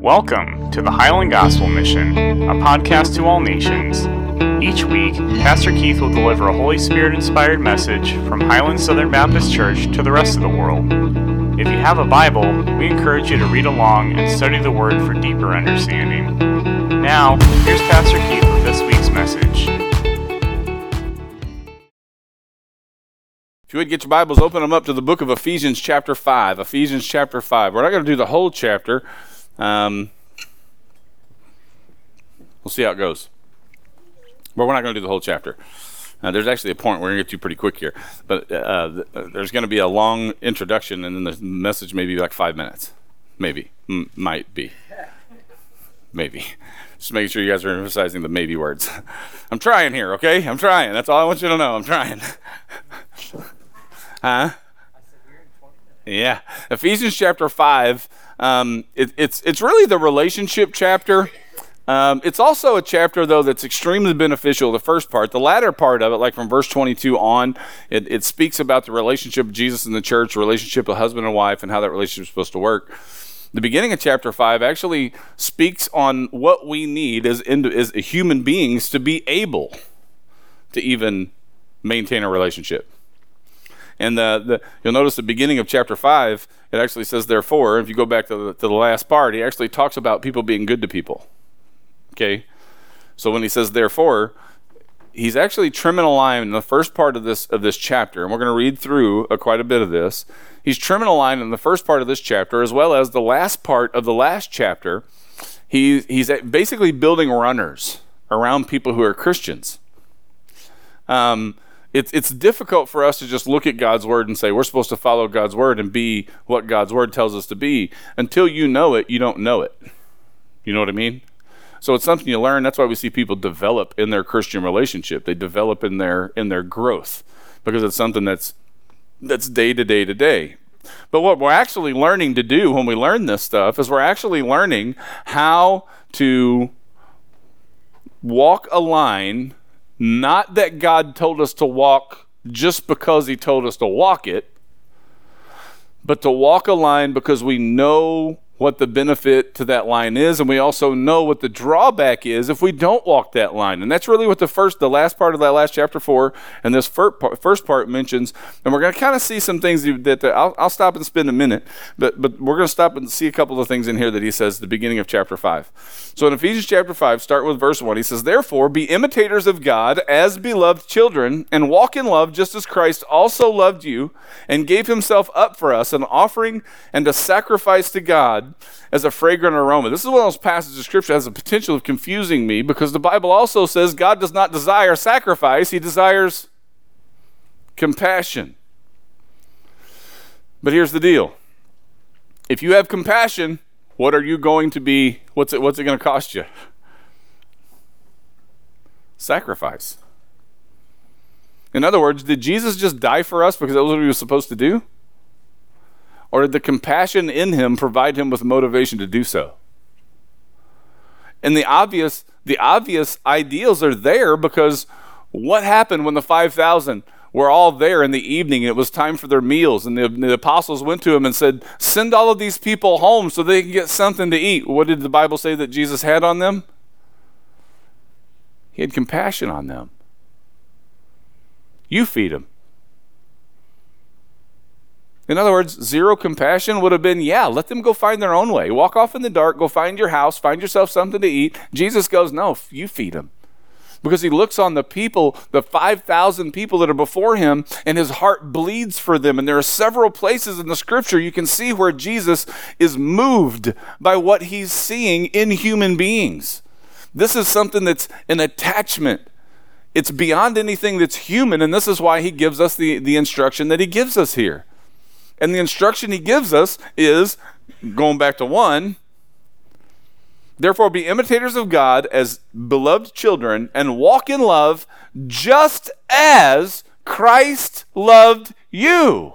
Welcome to the Highland Gospel Mission, a podcast to all nations. Each week, Pastor Keith will deliver a Holy Spirit inspired message from Highland Southern Baptist Church to the rest of the world. If you have a Bible, we encourage you to read along and study the Word for deeper understanding. Now, here's Pastor Keith with this week's message. If you would get your Bibles, open them up to the book of Ephesians, chapter 5. Ephesians, chapter 5. We're not going to do the whole chapter. Um, we'll see how it goes. But we're not going to do the whole chapter. Uh, there's actually a point we're going to get to pretty quick here. But uh, th- uh, there's going to be a long introduction, and then the message may be like five minutes. Maybe. M- might be. Maybe. Just making sure you guys are emphasizing the maybe words. I'm trying here, okay? I'm trying. That's all I want you to know. I'm trying. huh? Yeah. Ephesians chapter 5 um, it, it's it's really the relationship chapter. Um, it's also a chapter though that's extremely beneficial. The first part, the latter part of it, like from verse 22 on, it, it speaks about the relationship of Jesus and the church, relationship of husband and wife, and how that relationship is supposed to work. The beginning of chapter five actually speaks on what we need as as human beings to be able to even maintain a relationship. And the, the, you'll notice the beginning of chapter 5, it actually says, therefore, if you go back to the, to the last part, he actually talks about people being good to people. Okay? So when he says, therefore, he's actually trimming a line in the first part of this, of this chapter, and we're going to read through a, quite a bit of this. He's trimming a line in the first part of this chapter, as well as the last part of the last chapter. He, he's basically building runners around people who are Christians. Um, it's, it's difficult for us to just look at God's word and say we're supposed to follow God's word and be what God's word tells us to be. Until you know it, you don't know it. You know what I mean? So it's something you learn. That's why we see people develop in their Christian relationship. They develop in their in their growth because it's something that's that's day to day to day. But what we're actually learning to do when we learn this stuff is we're actually learning how to walk a line not that God told us to walk just because He told us to walk it, but to walk a line because we know what the benefit to that line is, and we also know what the drawback is if we don't walk that line. And that's really what the first, the last part of that last chapter four, and this first part mentions. And we're going to kind of see some things that, I'll, I'll, stop and spend a minute, but but we're going to stop and see a couple of things in here that he says the beginning of chapter five. So in Ephesians chapter five, start with verse one. He says, "Therefore, be imitators of God as beloved children, and walk in love, just as Christ also loved you, and gave Himself up for us, an offering and a sacrifice to God." As a fragrant aroma. This is one of those passages of Scripture that has the potential of confusing me because the Bible also says God does not desire sacrifice, He desires compassion. But here's the deal if you have compassion, what are you going to be? What's it, what's it going to cost you? Sacrifice. In other words, did Jesus just die for us because that was what he was supposed to do? Or did the compassion in him provide him with motivation to do so? And the obvious, the obvious ideals are there because what happened when the 5,000 were all there in the evening and it was time for their meals? And the, the apostles went to him and said, Send all of these people home so they can get something to eat. What did the Bible say that Jesus had on them? He had compassion on them. You feed them. In other words, zero compassion would have been, yeah, let them go find their own way. Walk off in the dark, go find your house, find yourself something to eat. Jesus goes, no, you feed them. Because he looks on the people, the 5,000 people that are before him, and his heart bleeds for them. And there are several places in the scripture you can see where Jesus is moved by what he's seeing in human beings. This is something that's an attachment. It's beyond anything that's human, and this is why he gives us the, the instruction that he gives us here. And the instruction he gives us is going back to one, therefore be imitators of God as beloved children and walk in love just as Christ loved you.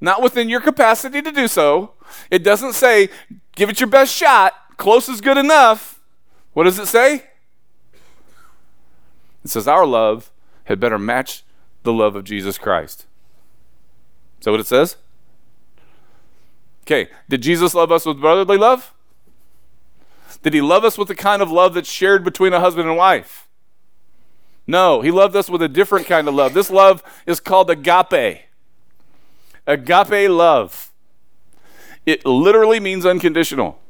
Not within your capacity to do so. It doesn't say, give it your best shot, close is good enough. What does it say? It says, our love had better match the love of Jesus Christ. Is that what it says? Okay, did Jesus love us with brotherly love? Did he love us with the kind of love that's shared between a husband and wife? No, he loved us with a different kind of love. This love is called agape. Agape love. It literally means unconditional.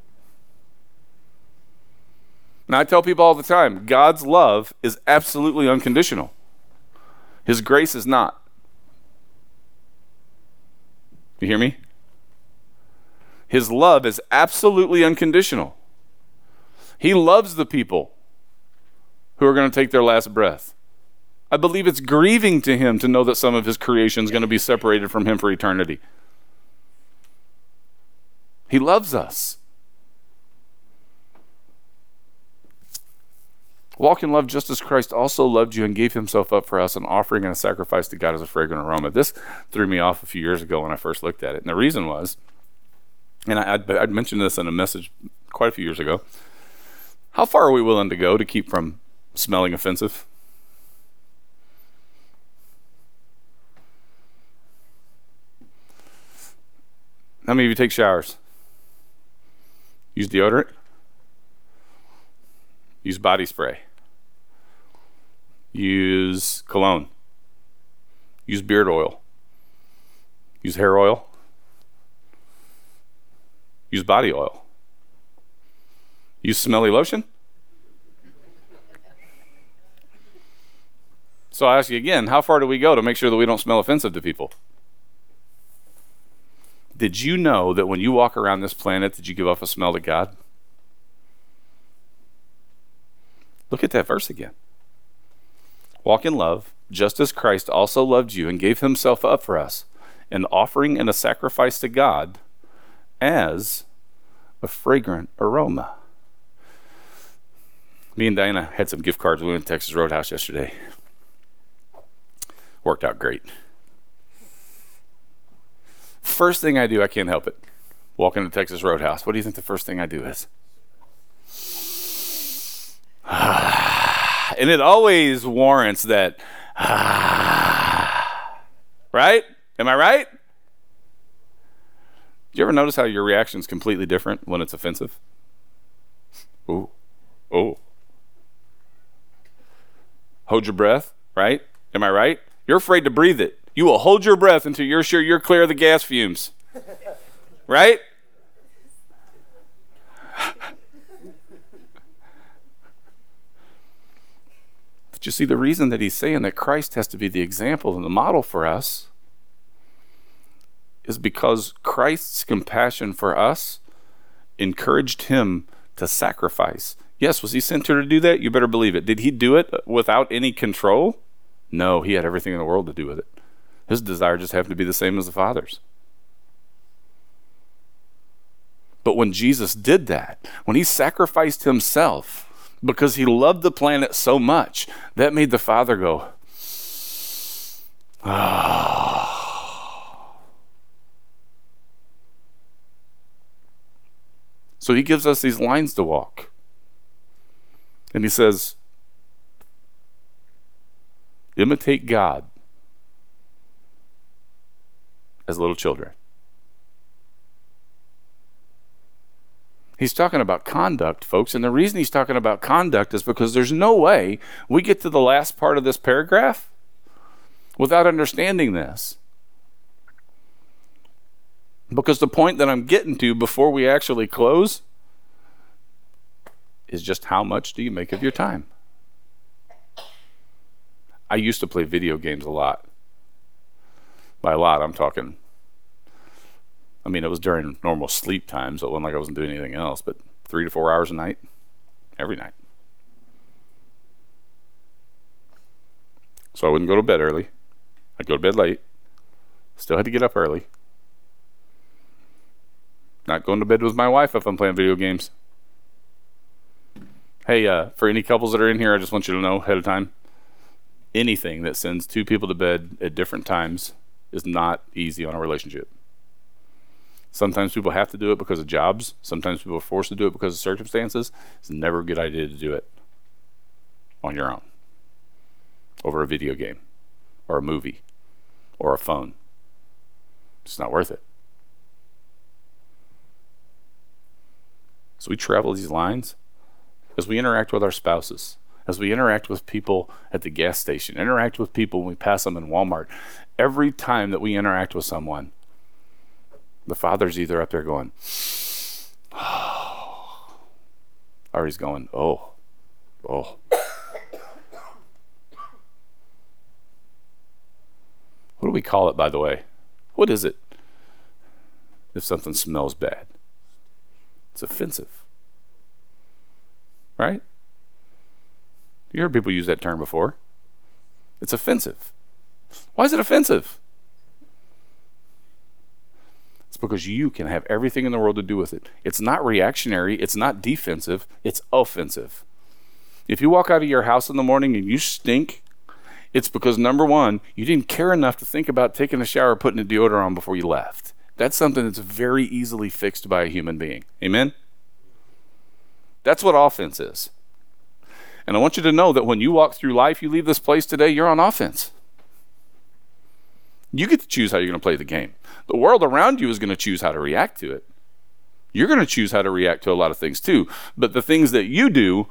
Now, I tell people all the time God's love is absolutely unconditional, His grace is not. You hear me? His love is absolutely unconditional. He loves the people who are going to take their last breath. I believe it's grieving to him to know that some of his creation is going to be separated from him for eternity. He loves us. Walk in love just as Christ also loved you and gave himself up for us, an offering and a sacrifice to God as a fragrant aroma. This threw me off a few years ago when I first looked at it. And the reason was, and I, I'd, I'd mentioned this in a message quite a few years ago, how far are we willing to go to keep from smelling offensive? How many of you take showers? Use deodorant? Use body spray. Use cologne. Use beard oil. Use hair oil. Use body oil. Use smelly lotion. So I ask you again, how far do we go to make sure that we don't smell offensive to people? Did you know that when you walk around this planet, did you give off a smell to God? Look at that verse again. Walk in love, just as Christ also loved you and gave himself up for us, an offering and a sacrifice to God as a fragrant aroma. Me and Diana had some gift cards. We went to Texas Roadhouse yesterday. Worked out great. First thing I do, I can't help it. Walk into Texas Roadhouse. What do you think the first thing I do is? And it always warrants that. right? Am I right? Do you ever notice how your reaction is completely different when it's offensive? Ooh. Oh. Hold your breath, right? Am I right? You're afraid to breathe it. You will hold your breath until you're sure you're clear of the gas fumes. Right? You see, the reason that he's saying that Christ has to be the example and the model for us is because Christ's compassion for us encouraged him to sacrifice. Yes, was he sent here to do that? You better believe it. Did he do it without any control? No, he had everything in the world to do with it. His desire just happened to be the same as the Father's. But when Jesus did that, when he sacrificed himself because he loved the planet so much, that made the Father go, ah. So he gives us these lines to walk. And he says, imitate God as little children. He's talking about conduct, folks. And the reason he's talking about conduct is because there's no way we get to the last part of this paragraph without understanding this. Because the point that I'm getting to before we actually close is just how much do you make of your time? I used to play video games a lot. By a lot, I'm talking. I mean, it was during normal sleep times, so it wasn't like I wasn't doing anything else, but three to four hours a night, every night. So I wouldn't go to bed early. I'd go to bed late. Still had to get up early. Not going to bed with my wife if I'm playing video games. Hey, uh, for any couples that are in here, I just want you to know ahead of time anything that sends two people to bed at different times is not easy on a relationship. Sometimes people have to do it because of jobs. Sometimes people are forced to do it because of circumstances. It's never a good idea to do it on your own over a video game or a movie or a phone. It's not worth it. So we travel these lines as we interact with our spouses, as we interact with people at the gas station, interact with people when we pass them in Walmart, every time that we interact with someone, the father's either up there going, or he's going, oh, oh. What do we call it, by the way? What is it if something smells bad? It's offensive. Right? You heard people use that term before. It's offensive. Why is it offensive? It's because you can have everything in the world to do with it. It's not reactionary, it's not defensive, it's offensive. If you walk out of your house in the morning and you stink, it's because number one, you didn't care enough to think about taking a shower, putting a deodorant on before you left. That's something that's very easily fixed by a human being. Amen? That's what offense is. And I want you to know that when you walk through life, you leave this place today, you're on offense. You get to choose how you're going to play the game. The world around you is going to choose how to react to it. You're going to choose how to react to a lot of things too. But the things that you do,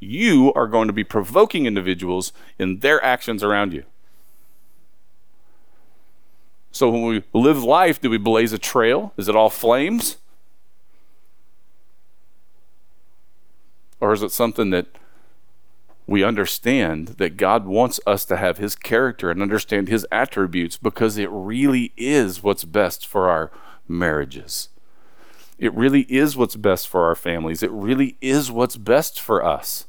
you are going to be provoking individuals in their actions around you. So when we live life, do we blaze a trail? Is it all flames? Or is it something that we understand that God wants us to have His character and understand His attributes because it really is what's best for our marriages. It really is what's best for our families. It really is what's best for us.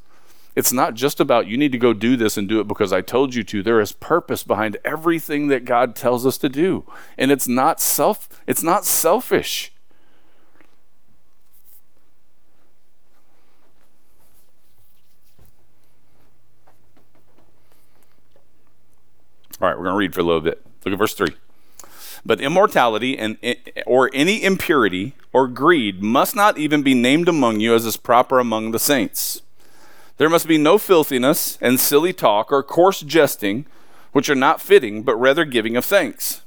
It's not just about you need to go do this and do it because I told you to. There is purpose behind everything that God tells us to do. And it's not self it's not selfish. All right, we're going to read for a little bit. Look at verse 3. But immortality and eh, eh, or any impurity or greed must not even be named among you as is proper among the saints. There must be no filthiness and silly talk or coarse jesting, which are not fitting, but rather giving of thanks.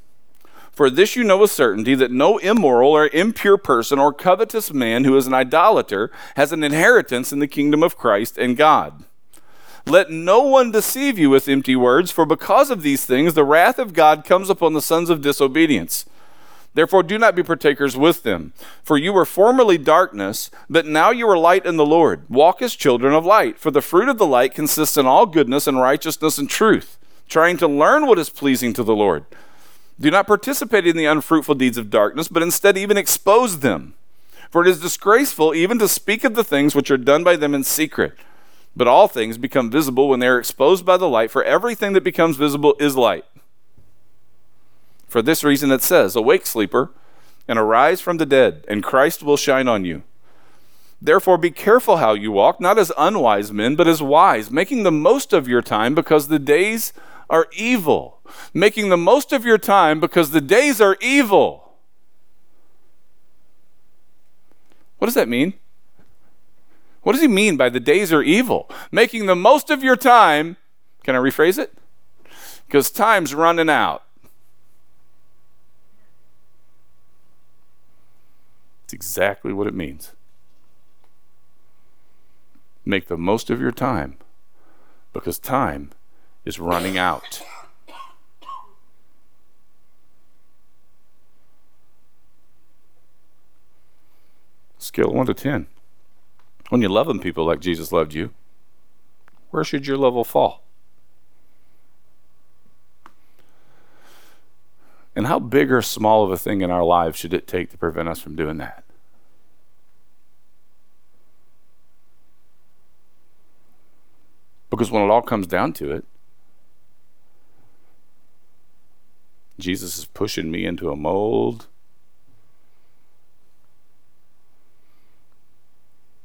For this you know with certainty that no immoral or impure person or covetous man who is an idolater has an inheritance in the kingdom of Christ and God. Let no one deceive you with empty words, for because of these things the wrath of God comes upon the sons of disobedience. Therefore, do not be partakers with them. For you were formerly darkness, but now you are light in the Lord. Walk as children of light. For the fruit of the light consists in all goodness and righteousness and truth, trying to learn what is pleasing to the Lord. Do not participate in the unfruitful deeds of darkness, but instead even expose them. For it is disgraceful even to speak of the things which are done by them in secret. But all things become visible when they are exposed by the light, for everything that becomes visible is light. For this reason it says, Awake, sleeper, and arise from the dead, and Christ will shine on you. Therefore, be careful how you walk, not as unwise men, but as wise, making the most of your time because the days are evil. Making the most of your time because the days are evil. What does that mean? What does he mean by the days are evil? Making the most of your time. Can I rephrase it? Because time's running out. It's exactly what it means. Make the most of your time because time is running out. Scale 1 to 10. When you're loving people like Jesus loved you, where should your level fall? And how big or small of a thing in our lives should it take to prevent us from doing that? Because when it all comes down to it, Jesus is pushing me into a mold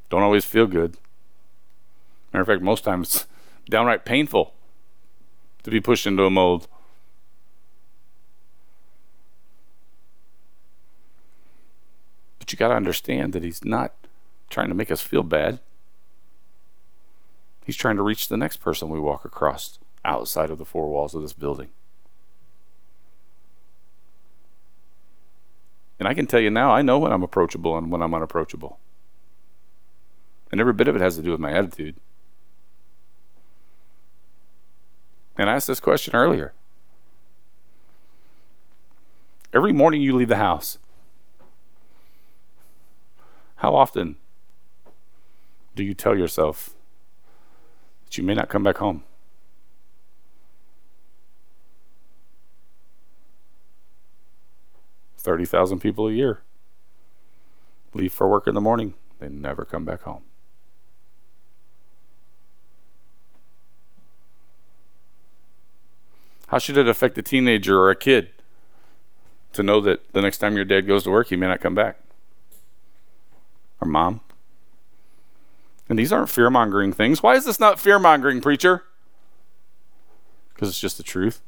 don't always feel good. Matter of fact, most times it's downright painful to be pushed into a mold. But you got to understand that he's not trying to make us feel bad. He's trying to reach the next person we walk across outside of the four walls of this building. And I can tell you now, I know when I'm approachable and when I'm unapproachable. And every bit of it has to do with my attitude. And I asked this question earlier. Every morning you leave the house, how often do you tell yourself that you may not come back home? Thirty thousand people a year leave for work in the morning, they never come back home. How should it affect a teenager or a kid to know that the next time your dad goes to work, he may not come back? Or mom? And these aren't fear mongering things. Why is this not fear mongering, preacher? Because it's just the truth.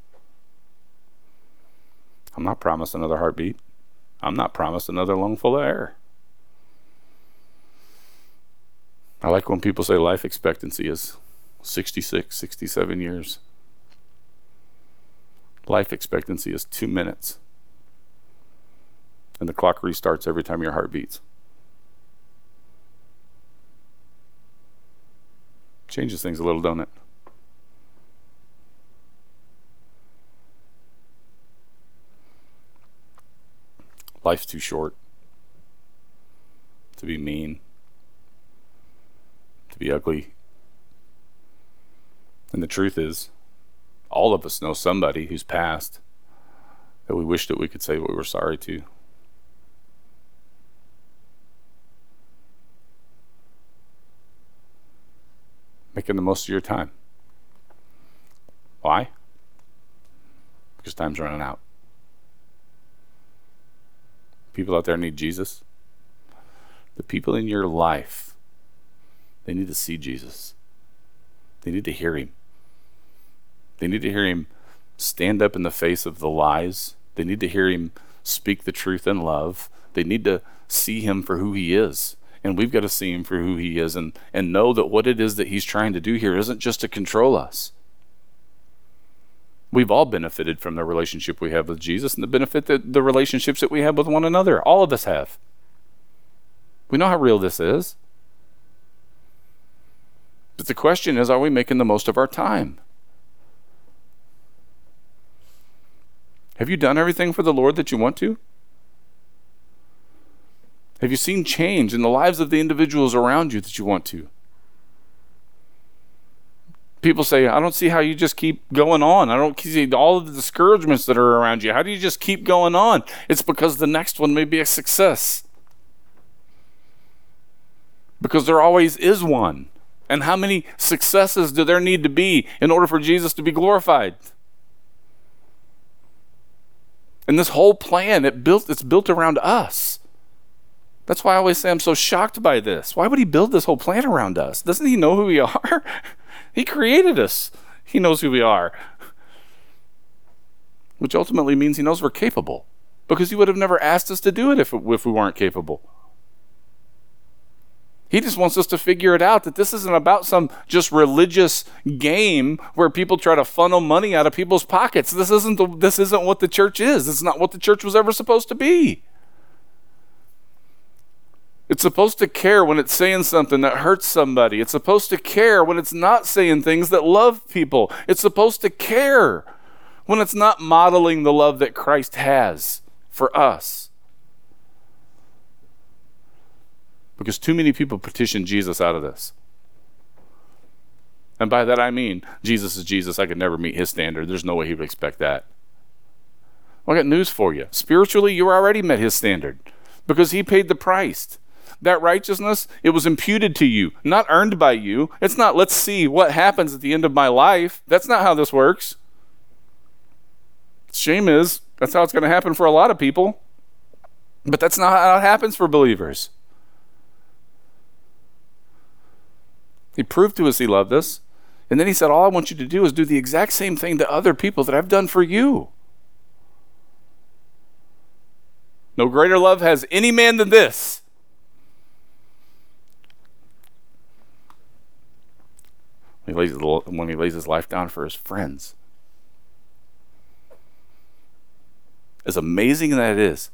I'm not promised another heartbeat. I'm not promised another lung full of air. I like when people say life expectancy is 66, 67 years. Life expectancy is two minutes. And the clock restarts every time your heart beats. Changes things a little, don't it? Life's too short to be mean, to be ugly. And the truth is, all of us know somebody who's passed that we wish that we could say what we were sorry to. Making the most of your time. Why? Because time's running out. People out there need Jesus. The people in your life, they need to see Jesus. They need to hear him. They need to hear him stand up in the face of the lies. They need to hear him speak the truth in love. They need to see him for who he is. And we've got to see him for who he is and, and know that what it is that he's trying to do here isn't just to control us. We've all benefited from the relationship we have with Jesus and the benefit that the relationships that we have with one another. All of us have. We know how real this is. But the question is are we making the most of our time? Have you done everything for the Lord that you want to? Have you seen change in the lives of the individuals around you that you want to? People say, I don't see how you just keep going on. I don't see all of the discouragements that are around you. How do you just keep going on? It's because the next one may be a success. Because there always is one. And how many successes do there need to be in order for Jesus to be glorified? And this whole plan, it built, it's built around us. That's why I always say I'm so shocked by this. Why would he build this whole plan around us? Doesn't he know who we are? he created us. He knows who we are. Which ultimately means he knows we're capable. Because he would have never asked us to do it if, if we weren't capable. He just wants us to figure it out that this isn't about some just religious game where people try to funnel money out of people's pockets. This isn't the, this isn't what the church is. It's not what the church was ever supposed to be. It's supposed to care when it's saying something that hurts somebody. It's supposed to care when it's not saying things that love people. It's supposed to care when it's not modeling the love that Christ has for us. Because too many people petition Jesus out of this. And by that I mean, Jesus is Jesus. I could never meet his standard. There's no way he would expect that. Well, I got news for you. Spiritually, you already met his standard because he paid the price. That righteousness, it was imputed to you, not earned by you. It's not, let's see what happens at the end of my life. That's not how this works. Shame is, that's how it's going to happen for a lot of people. But that's not how it happens for believers. He proved to us he loved us. And then he said, All I want you to do is do the exact same thing to other people that I've done for you. No greater love has any man than this. When he lays, when he lays his life down for his friends. As amazing that it is,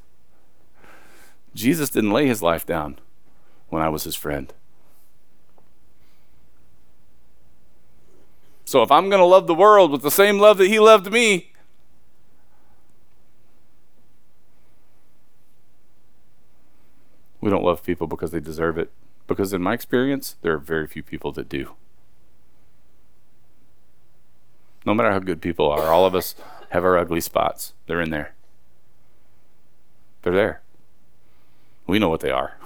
Jesus didn't lay his life down when I was his friend. So if I'm going to love the world with the same love that he loved me, we don't love people because they deserve it. Because in my experience, there are very few people that do. No matter how good people are, all of us have our ugly spots. They're in there. They're there. We know what they are.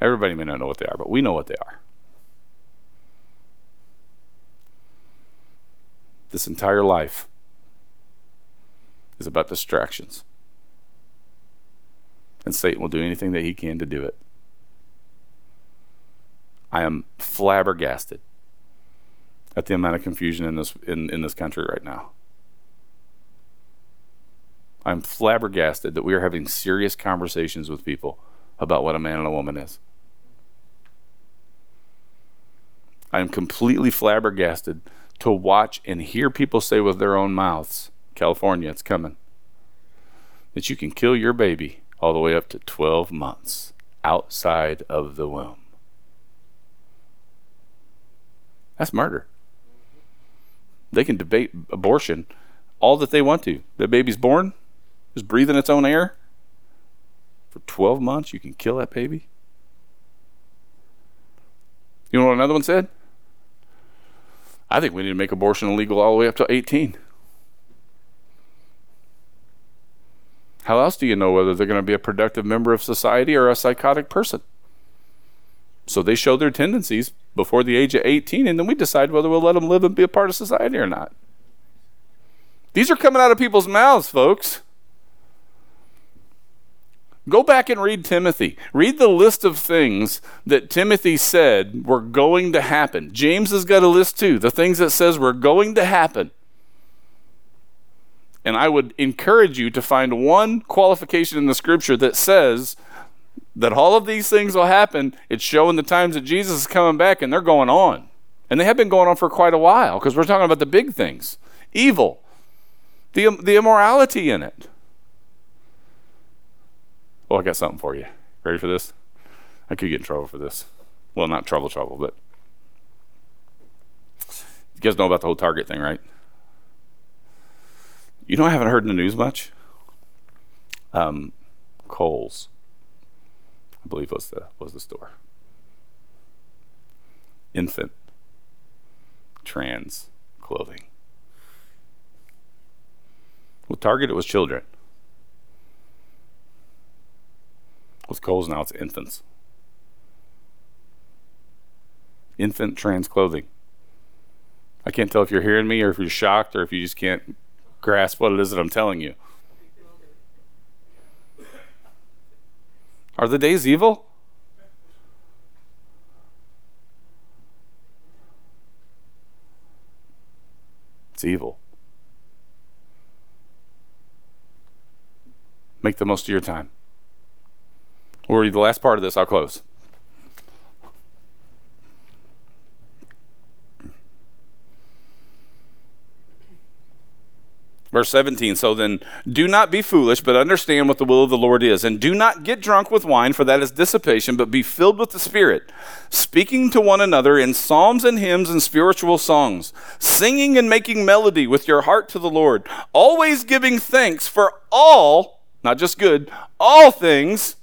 Everybody may not know what they are, but we know what they are. This entire life is about distractions. And Satan will do anything that he can to do it. I am flabbergasted at the amount of confusion in this in, in this country right now. I'm flabbergasted that we are having serious conversations with people about what a man and a woman is. I am completely flabbergasted to watch and hear people say with their own mouths, California, it's coming, that you can kill your baby all the way up to 12 months outside of the womb. That's murder. They can debate abortion all that they want to. The baby's born, is breathing its own air. For 12 months, you can kill that baby. You know what another one said? I think we need to make abortion illegal all the way up to 18. How else do you know whether they're going to be a productive member of society or a psychotic person? So they show their tendencies before the age of 18, and then we decide whether we'll let them live and be a part of society or not. These are coming out of people's mouths, folks. Go back and read Timothy. Read the list of things that Timothy said were going to happen. James has got a list too, the things that says were going to happen. And I would encourage you to find one qualification in the scripture that says that all of these things will happen. It's showing the times that Jesus is coming back and they're going on. And they have been going on for quite a while because we're talking about the big things evil, the, the immorality in it. Oh, I got something for you. Ready for this? I could get in trouble for this. Well, not trouble, trouble, but you guys know about the whole Target thing, right? You know, I haven't heard in the news much. Um, Kohl's, I believe was the was the store. Infant, trans clothing. With Target, it was children. With Kohl's now, it's infants. Infant trans clothing. I can't tell if you're hearing me or if you're shocked or if you just can't grasp what it is that I'm telling you. Are the days evil? It's evil. Make the most of your time. We'll read the last part of this. I'll close. Verse 17, so then do not be foolish, but understand what the will of the Lord is. And do not get drunk with wine, for that is dissipation, but be filled with the Spirit, speaking to one another in psalms and hymns and spiritual songs, singing and making melody with your heart to the Lord, always giving thanks for all, not just good, all things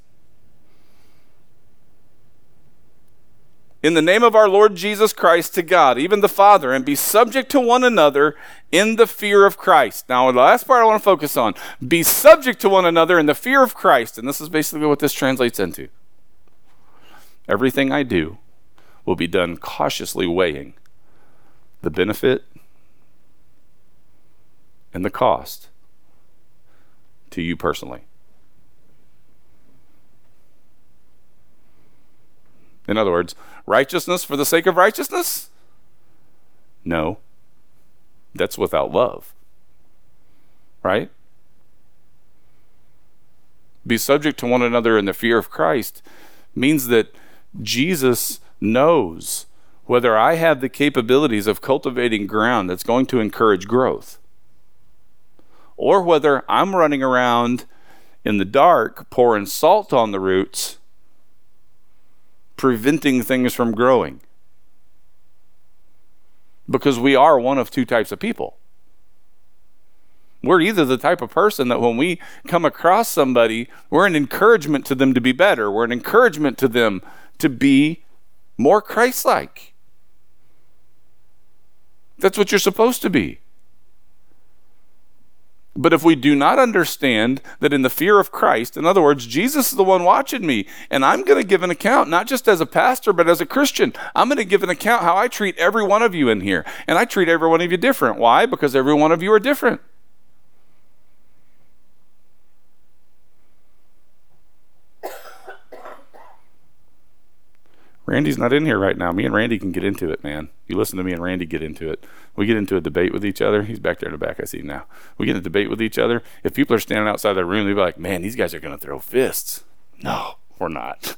in the name of our Lord Jesus Christ to God, even the Father, and be subject to one another in the fear of Christ. Now, the last part I want to focus on be subject to one another in the fear of Christ. And this is basically what this translates into. Everything I do will be done cautiously weighing the benefit and the cost to you personally. In other words, righteousness for the sake of righteousness? No. That's without love. Right? Be subject to one another in the fear of Christ means that Jesus knows whether I have the capabilities of cultivating ground that's going to encourage growth, or whether I'm running around in the dark pouring salt on the roots preventing things from growing. because we are one of two types of people. We're either the type of person that when we come across somebody, we're an encouragement to them to be better. We're an encouragement to them to be more Christ like. That's what you're supposed to be. But if we do not understand that in the fear of Christ, in other words, Jesus is the one watching me, and I'm going to give an account, not just as a pastor, but as a Christian. I'm going to give an account how I treat every one of you in here. And I treat every one of you different. Why? Because every one of you are different. Randy's not in here right now. Me and Randy can get into it, man. You listen to me and Randy get into it. We get into a debate with each other. He's back there in the back. I see him now. We get in a debate with each other. If people are standing outside the room, they'd be like, "Man, these guys are going to throw fists." No, we're not.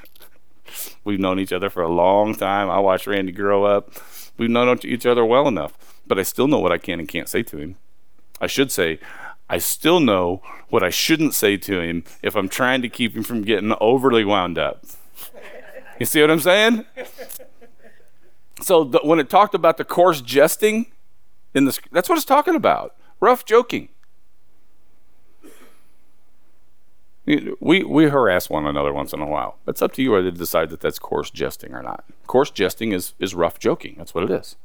We've known each other for a long time. I watched Randy grow up. We've known each other well enough, but I still know what I can and can't say to him. I should say, I still know what I shouldn't say to him if I'm trying to keep him from getting overly wound up. You see what I'm saying? So the, when it talked about the coarse jesting, in the that's what it's talking about. Rough joking. We we harass one another once in a while. It's up to you whether to decide that that's coarse jesting or not. Coarse jesting is is rough joking. That's what it is.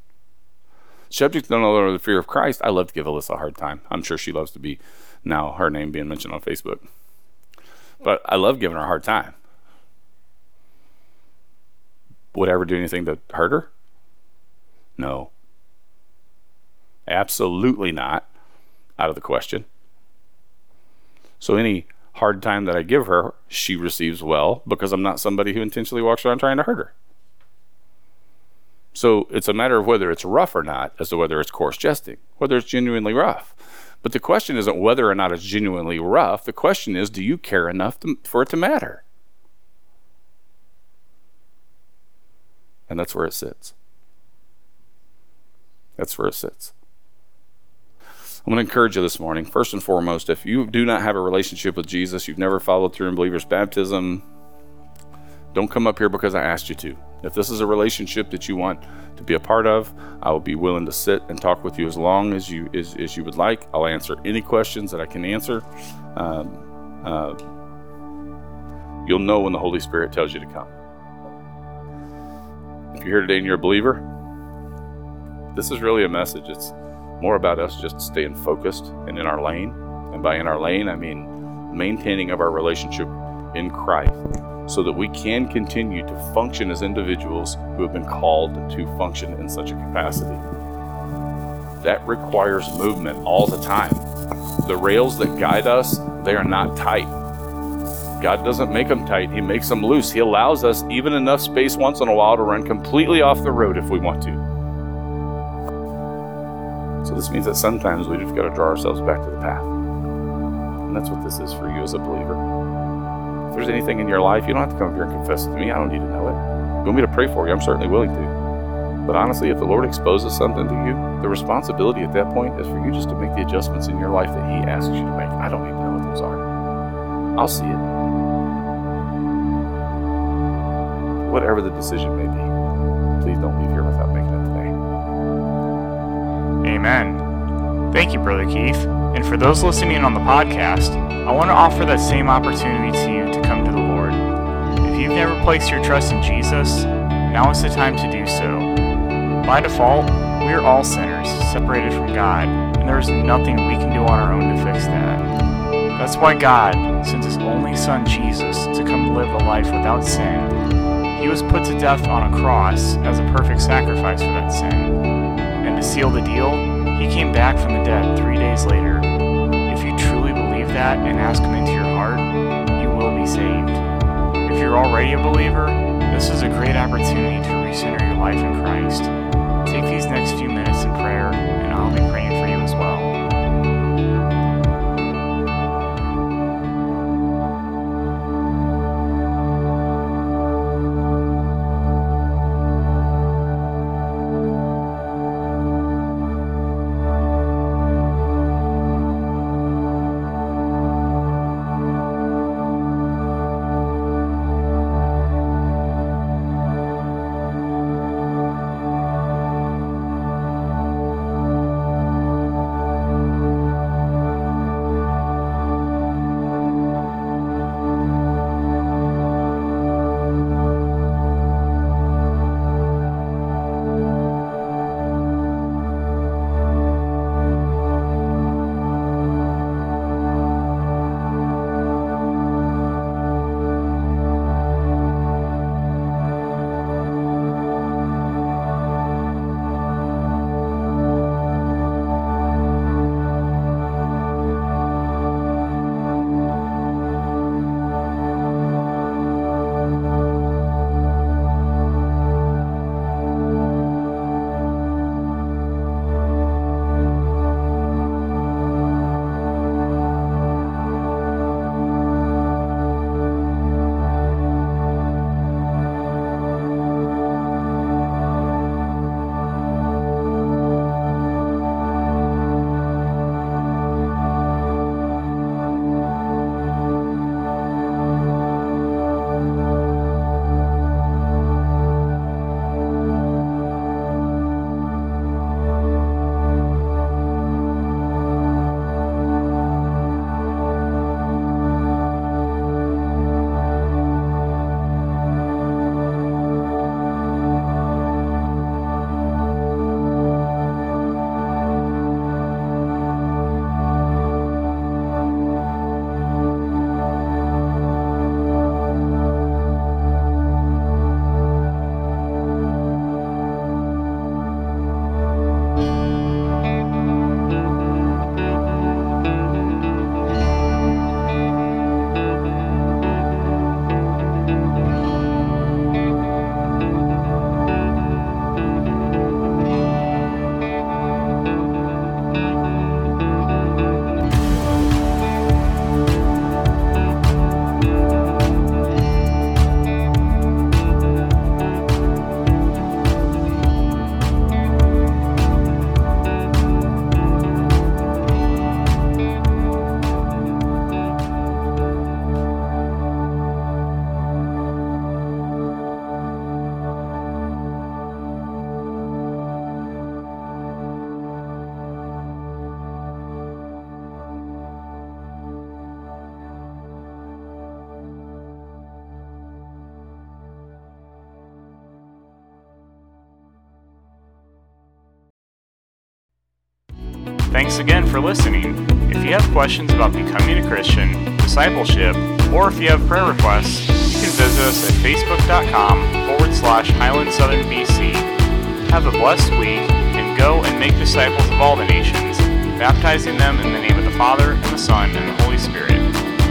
Subject to no other the fear of Christ. I love to give Alyssa a hard time. I'm sure she loves to be now her name being mentioned on Facebook. But I love giving her a hard time would ever do anything to hurt her? No. Absolutely not. Out of the question. So any hard time that I give her, she receives well because I'm not somebody who intentionally walks around trying to hurt her. So it's a matter of whether it's rough or not as to whether it's coarse jesting, whether it's genuinely rough. But the question isn't whether or not it's genuinely rough. The question is, do you care enough to, for it to matter? And that's where it sits. That's where it sits. I'm going to encourage you this morning, first and foremost, if you do not have a relationship with Jesus, you've never followed through in believer's baptism, don't come up here because I asked you to. If this is a relationship that you want to be a part of, I will be willing to sit and talk with you as long as you as, as you would like. I'll answer any questions that I can answer. Um, uh, you'll know when the Holy Spirit tells you to come. If you're here today and you're a believer, this is really a message. It's more about us just staying focused and in our lane. And by in our lane, I mean maintaining of our relationship in Christ so that we can continue to function as individuals who have been called to function in such a capacity. That requires movement all the time. The rails that guide us, they are not tight. God doesn't make them tight, He makes them loose. He allows us even enough space once in a while to run completely off the road if we want to. So, this means that sometimes we just got to draw ourselves back to the path. And that's what this is for you as a believer. If there's anything in your life, you don't have to come up here and confess it to me. I don't need to know it. If you want me to pray for you? I'm certainly willing to. But honestly, if the Lord exposes something to you, the responsibility at that point is for you just to make the adjustments in your life that He asks you to make. I don't to know what those are. I'll see it. Whatever the decision may be. Please don't leave here without making it today. Amen. Thank you, Brother Keith. And for those listening on the podcast, I want to offer that same opportunity to you to come to the Lord. If you've never placed your trust in Jesus, now is the time to do so. By default, we are all sinners, separated from God, and there is nothing we can do on our own to fix that. That's why God sends His only Son, Jesus, to come live a life without sin he was put to death on a cross as a perfect sacrifice for that sin. And to seal the deal, he came back from the dead three days later. If you truly believe that and ask him into your heart, you will be saved. If you're already a believer, this is a great opportunity to recenter your life in Christ. Take these next few minutes in prayer, and I'll be praying Thanks again for listening. If you have questions about becoming a Christian, discipleship, or if you have prayer requests, you can visit us at facebook.com forward slash Highland Southern BC. Have a blessed week and go and make disciples of all the nations, baptizing them in the name of the Father, and the Son, and the Holy Spirit.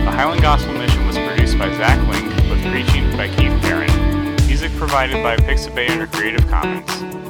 The Highland Gospel Mission was produced by Zach Link with preaching by Keith Perrin. Music provided by Pixabay under Creative Commons.